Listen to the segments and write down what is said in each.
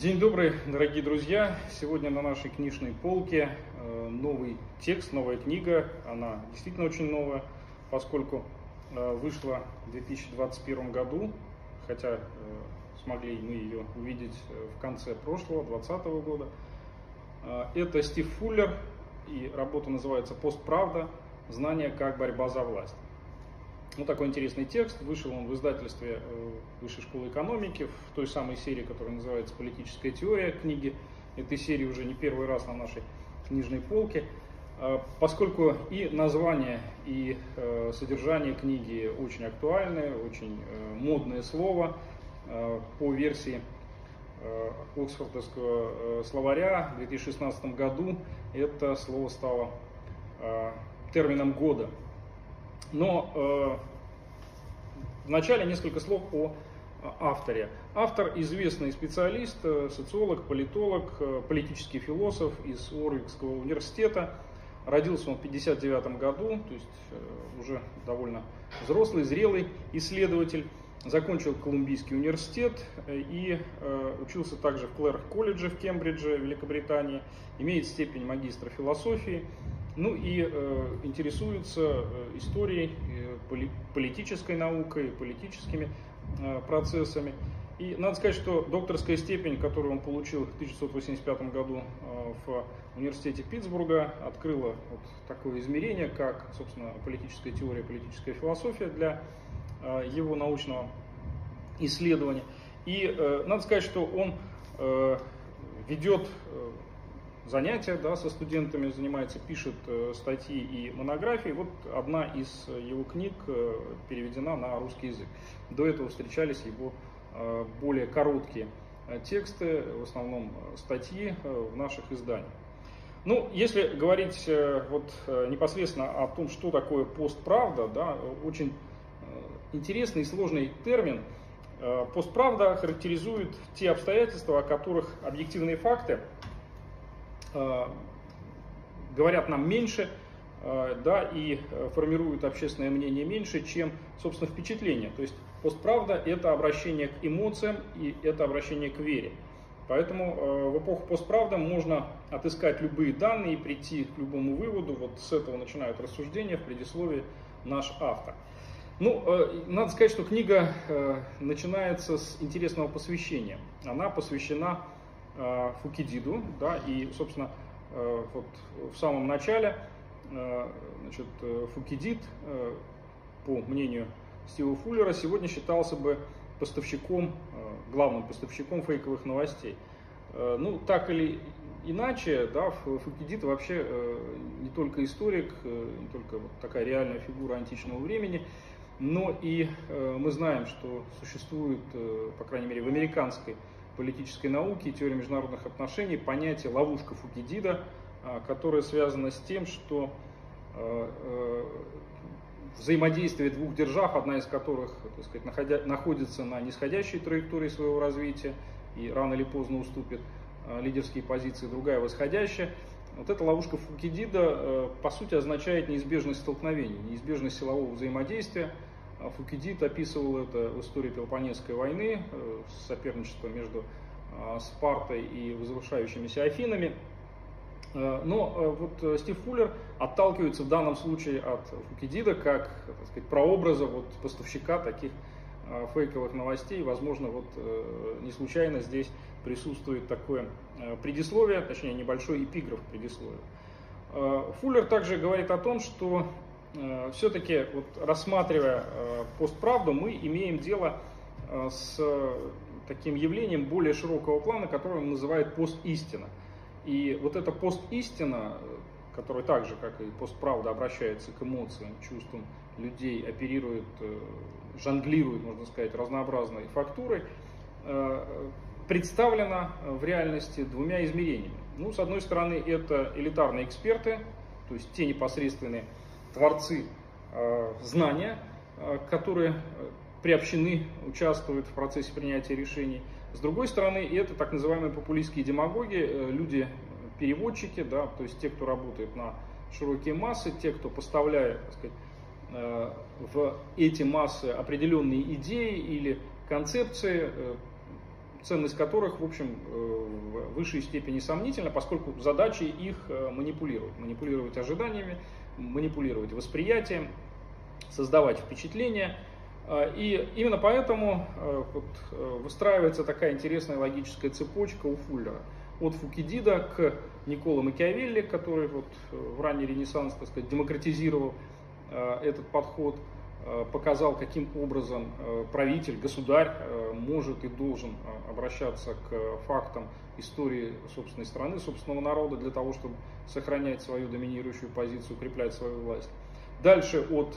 День добрый, дорогие друзья! Сегодня на нашей книжной полке э, новый текст, новая книга. Она действительно очень новая, поскольку э, вышла в 2021 году, хотя э, смогли мы ее увидеть в конце прошлого, 2020 года. Это Стив Фуллер, и работа называется «Постправда. Знание как борьба за власть». Ну, такой интересный текст. Вышел он в издательстве э, Высшей школы экономики в той самой серии, которая называется «Политическая теория» книги. Этой серии уже не первый раз на нашей книжной полке. А, поскольку и название, и э, содержание книги очень актуальны, очень э, модное слово, по версии Оксфордского словаря в 2016 году это слово стало термином года но э, вначале несколько слов о авторе. Автор известный специалист, э, социолог, политолог, э, политический философ из Уорвикского университета. Родился он в 1959 году, то есть э, уже довольно взрослый, зрелый исследователь. Закончил Колумбийский университет и учился также в Клэр-колледже в Кембридже, Великобритании. Имеет степень магистра философии ну и э, интересуется э, историей, э, поли, политической наукой, политическими э, процессами. И надо сказать, что докторская степень, которую он получил в 1985 году э, в университете Питтсбурга, открыла вот такое измерение, как, собственно, политическая теория, политическая философия для его научного исследования. И надо сказать, что он ведет э, занятия да, со студентами, занимается, пишет э, статьи и монографии. Вот одна из его книг э, переведена на русский язык. До этого встречались его э, более короткие э, тексты, в основном э, статьи э, в наших изданиях. Ну, если говорить э, вот э, непосредственно о том, что такое постправда, да, очень э, интересный и сложный термин. Э, постправда характеризует те обстоятельства, о которых объективные факты Э, говорят нам меньше, э, да, и э, формируют общественное мнение меньше, чем, собственно, впечатление. То есть постправда – это обращение к эмоциям и это обращение к вере. Поэтому в эпоху постправда можно отыскать любые данные и прийти к любому выводу. Вот с этого начинают рассуждения в предисловии наш автор. Ну, надо сказать, что книга начинается с интересного посвящения. Она посвящена Э, Фукидиду, да, и, собственно, э, вот в самом начале, э, значит, Фукидид, по мнению Стива Фуллера, сегодня считался бы поставщиком, главным поставщиком фейковых новостей. Ну, так или иначе, да, Фукидид вообще не только историк, не только вот такая реальная фигура античного времени, но и мы знаем, что существует, по крайней мере, в американской политической науки и теории международных отношений понятие ловушка Фукидида, а, которое связано с тем, что а, а, взаимодействие двух держав, одна из которых так сказать, находя, находится на нисходящей траектории своего развития и рано или поздно уступит лидерские позиции, другая восходящая. Вот эта ловушка Фукидида по сути означает неизбежность столкновений, неизбежность силового взаимодействия, Фукидид описывал это в истории Пелопонесской войны, э, соперничество между а, Спартой и возвышающимися Афинами. Э, но э, вот Стив Фуллер отталкивается в данном случае от Фукидида как так сказать, прообраза вот поставщика таких фейковых новостей. Возможно, вот не случайно здесь присутствует такое предисловие, точнее небольшой эпиграф предисловия. Фуллер также говорит о том, что все-таки вот, рассматривая э, постправду, мы имеем дело э, с таким явлением более широкого плана, которое он называет постистина. И вот эта постистина, которая так же, как и постправда, обращается к эмоциям, чувствам людей, оперирует, жонглирует, можно сказать, разнообразной фактурой, представлена в реальности двумя измерениями. Ну, с одной стороны, это элитарные эксперты, то есть те непосредственные творцы э, знания, э, которые приобщены, участвуют в процессе принятия решений. С другой стороны, это так называемые популистские демагоги, э, люди, переводчики, да, то есть те, кто работает на широкие массы, те, кто поставляет так сказать, в эти массы определенные идеи или концепции, ценность которых, в общем, в высшей степени сомнительна, поскольку задача их манипулировать. Манипулировать ожиданиями, манипулировать восприятием, создавать впечатление. И именно поэтому вот, выстраивается такая интересная логическая цепочка у Фуллера. От Фукидида к Никола Макиавелли, который вот в ранний Ренессанс, так сказать, демократизировал этот подход – Э, показал, каким образом э, правитель, государь э, может и должен обращаться к фактам истории собственной страны, собственного народа для того, чтобы сохранять свою доминирующую позицию, укреплять свою власть. Дальше от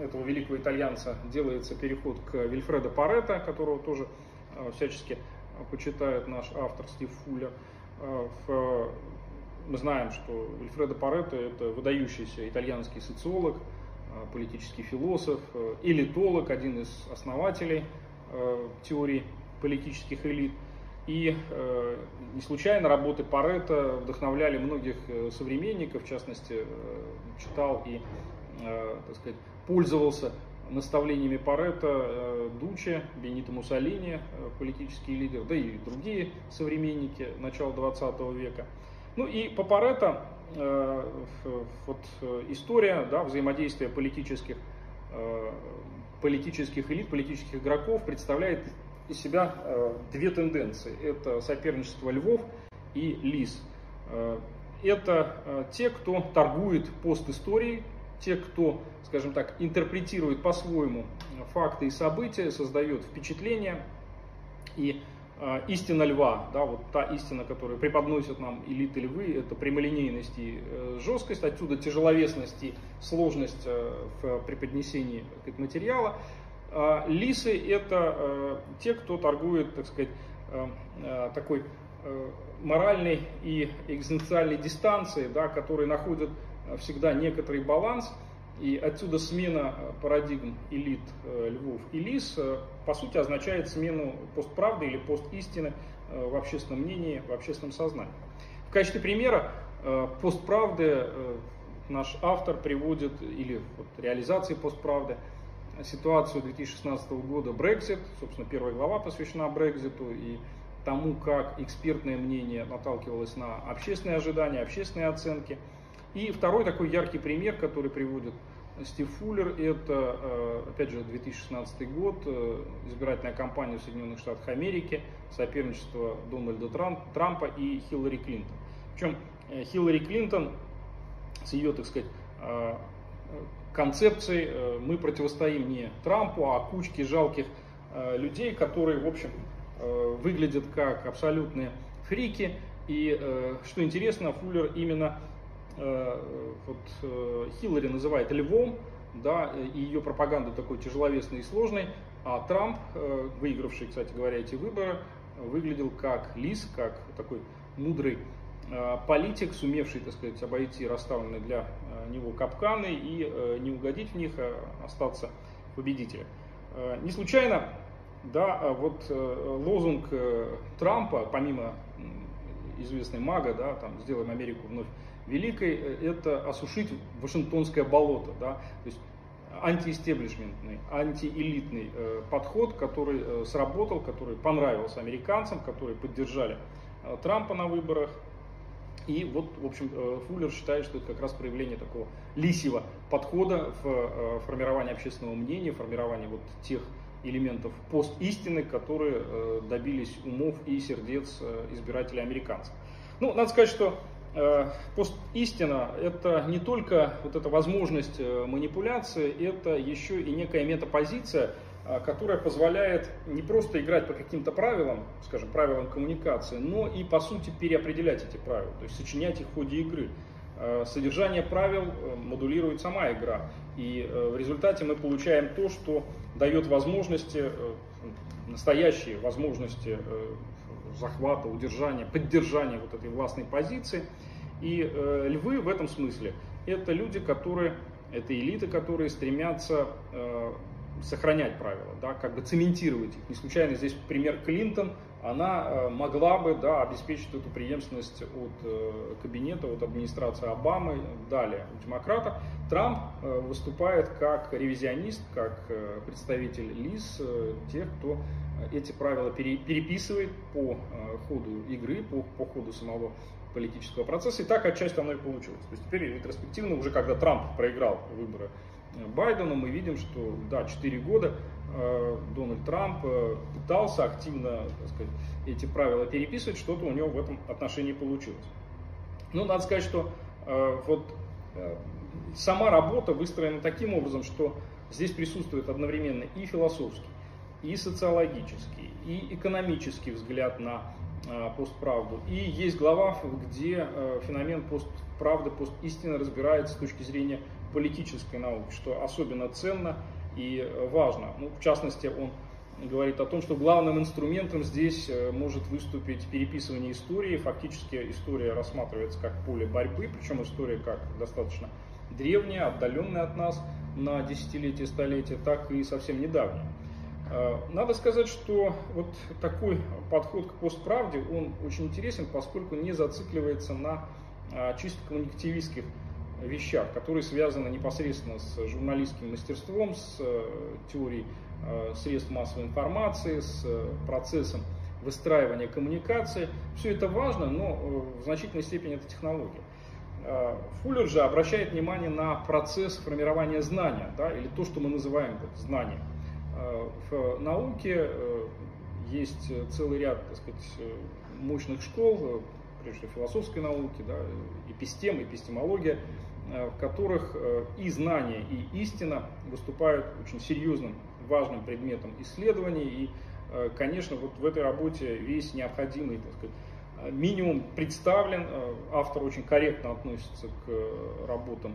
этого великого итальянца делается переход к Вильфредо Паретто, которого тоже всячески почитает наш автор Стив Фуллер. Мы знаем, что Вильфредо Паретто это выдающийся итальянский социолог, Э, политический философ, э, элитолог, один из основателей э, теории политических элит. И не случайно работы Паретта вдохновляли многих современников, в частности, читал и, так сказать, пользовался наставлениями Паретта Дуче, Бенито Муссолини, политический лидер, да и другие современники начала 20 века. Ну и по Паретто Э, вот э, история да, взаимодействия политических, э, политических элит, политических игроков представляет из себя две тенденции. Это соперничество львов и лис. Это те, кто торгует постисторией, те, кто, скажем так, интерпретирует по-своему факты и события, создает впечатление и а, истина льва, да, вот та истина, которую преподносят нам элиты львы, это прямолинейность и э, жесткость, отсюда тяжеловесность и сложность э, в преподнесении сказать, материала. Лисы это э, те, кто торгует, так сказать, такой моральной и экзистенциальной дистанции, да, которые находят всегда некоторый баланс – и отсюда смена э, парадигм элит э, львов и лис, э, по сути, означает смену постправды или постистины в общественном мнении, в общественном сознании. В качестве примера постправды наш автор приводит, или вот реализации постправды, ситуацию 2016 года Brexit, собственно, первая глава посвящена Брекзиту и тому, как экспертное мнение наталкивалось на общественные ожидания, общественные оценки – и второй такой яркий пример, который приводит Стив Фуллер, это, э, опять же, 2016 год, э, избирательная кампания в Соединенных Штатах Америки, соперничество Дональда Трампа и Хиллари Клинтон. Причем э, Хиллари Клинтон с ее, так сказать, концепцией мы противостоим не Трампу, а кучке жалких людей, которые, в общем, выглядят как абсолютные фрики. И что интересно, Фуллер именно вот, э, Хиллари называет львом, да, и ее пропаганда такой тяжеловесной и сложной, а Трамп, э, выигравший, кстати говоря, эти выборы, выглядел как лис, как такой мудрый политик, сумевший, так сказать, обойти расставленные для него капканы и не угодить в них, а остаться победителем. Не случайно, да, вот лозунг Трампа, помимо известной мага, да, там, сделаем Америку вновь великой, э, это осушить Вашингтонское болото. Да? То есть антиэстеблишментный, антиэлитный э, подход, который э, сработал, который понравился американцам, которые поддержали э, Трампа на выборах. И вот, в общем, э, Фуллер считает, что это как раз проявление такого лисьего подхода в э, формировании общественного мнения, формировании вот тех элементов постистины, которые добились умов и сердец избирателей американцев. Ну, надо сказать, что постистина – это не только вот эта возможность э, манипуляции, это еще и некая метапозиция, э, которая позволяет не просто играть по каким-то правилам, скажем, правилам коммуникации, но и, по сути, переопределять эти правила, то есть сочинять их в ходе игры. Содержание правил модулирует сама игра, и в результате мы получаем то, что дает возможности, настоящие возможности захвата, удержания, поддержания вот этой властной позиции. И э, львы в этом смысле это люди, которые, это элиты, которые стремятся э, сохранять правила, да, как бы цементировать их. Не случайно здесь пример Клинтон, она могла бы да, обеспечить эту преемственность от кабинета, от администрации Обамы, далее у демократов. Трамп выступает как ревизионист, как представитель ЛИС, тех, кто эти правила переписывает по ходу игры, по, по ходу самого политического процесса. И так отчасти оно и получилось. То есть теперь ретроспективно, уже когда Трамп проиграл выборы э, Байдену, мы видим, что да, 4 года э, Дональд Трамп э, пытался активно так сказать, эти правила переписывать, что-то у него в этом отношении получилось. Ну, надо сказать, что э, вот э, сама работа выстроена таким образом, что здесь присутствует одновременно и философский, и социологический, и экономический взгляд на Э, постправду. И есть глава, где э, феномен постправды, постистины разбирается с точки зрения политической науки, что особенно ценно и э, важно. Ну, в частности, он говорит о том, что главным инструментом здесь может выступить переписывание истории. Фактически история рассматривается как поле борьбы, причем история как достаточно древняя, отдаленная от нас на десятилетия, столетия, так и совсем недавняя. Э, надо сказать, что вот такой подход к постправде, он очень интересен, поскольку не зацикливается на э, чисто коммуникативистских вещах, которые связаны непосредственно с журналистским мастерством, с э, теорией средств массовой информации, с процессом выстраивания коммуникации. Все это важно, но в значительной степени это технология. Фуллер же обращает внимание на процесс формирования знания, да, или то, что мы называем знанием. Э, в науке э, есть целый ряд, так сказать, мощных школ, прежде всего философской науки, да, эпистем, эпистемология, э, в которых и знание, и истина выступают очень серьезным, важным предметом исследований. И, конечно, вот в этой работе весь необходимый, так сказать, минимум представлен. Автор очень корректно относится к работам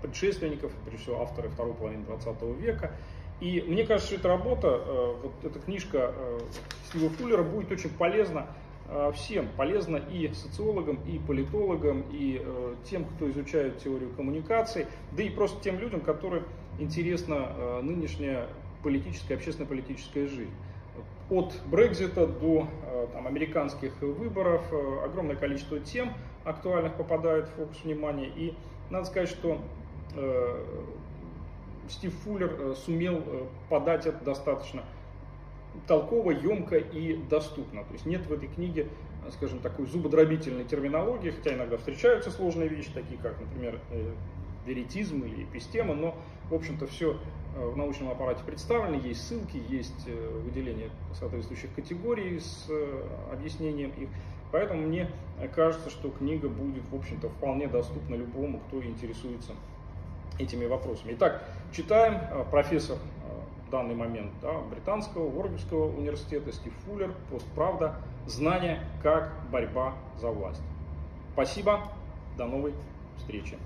предшественников, прежде всего авторы второй половины 20 века. И мне кажется, что эта работа, э, вот эта книжка э, Стива Фуллера будет очень полезна э, всем. Полезна и социологам, и политологам, и тем, кто изучает теорию коммуникаций, да и просто тем людям, которым интересна нынешняя политическая, общественно-политическая жизнь. От Брекзита до там, американских выборов огромное количество тем актуальных попадает в фокус внимания. И надо сказать, что Стив Фуллер э, сумел э, подать это достаточно толково, емко и доступно. То есть нет в этой книге, э, скажем, такой зубодробительной терминологии, хотя иногда встречаются сложные вещи, такие как, например, веритизм или эпистема, но, в общем-то, все в научном аппарате представлено, есть ссылки, есть выделение соответствующих категорий с объяснением их. Поэтому мне кажется, что книга будет, в общем-то, вполне доступна любому, кто интересуется этими вопросами. Итак, читаем э, профессор э, в данный момент да, британского Уорбергского университета Стив Фуллер, постправда, знание как борьба за власть. Спасибо, до новой встречи.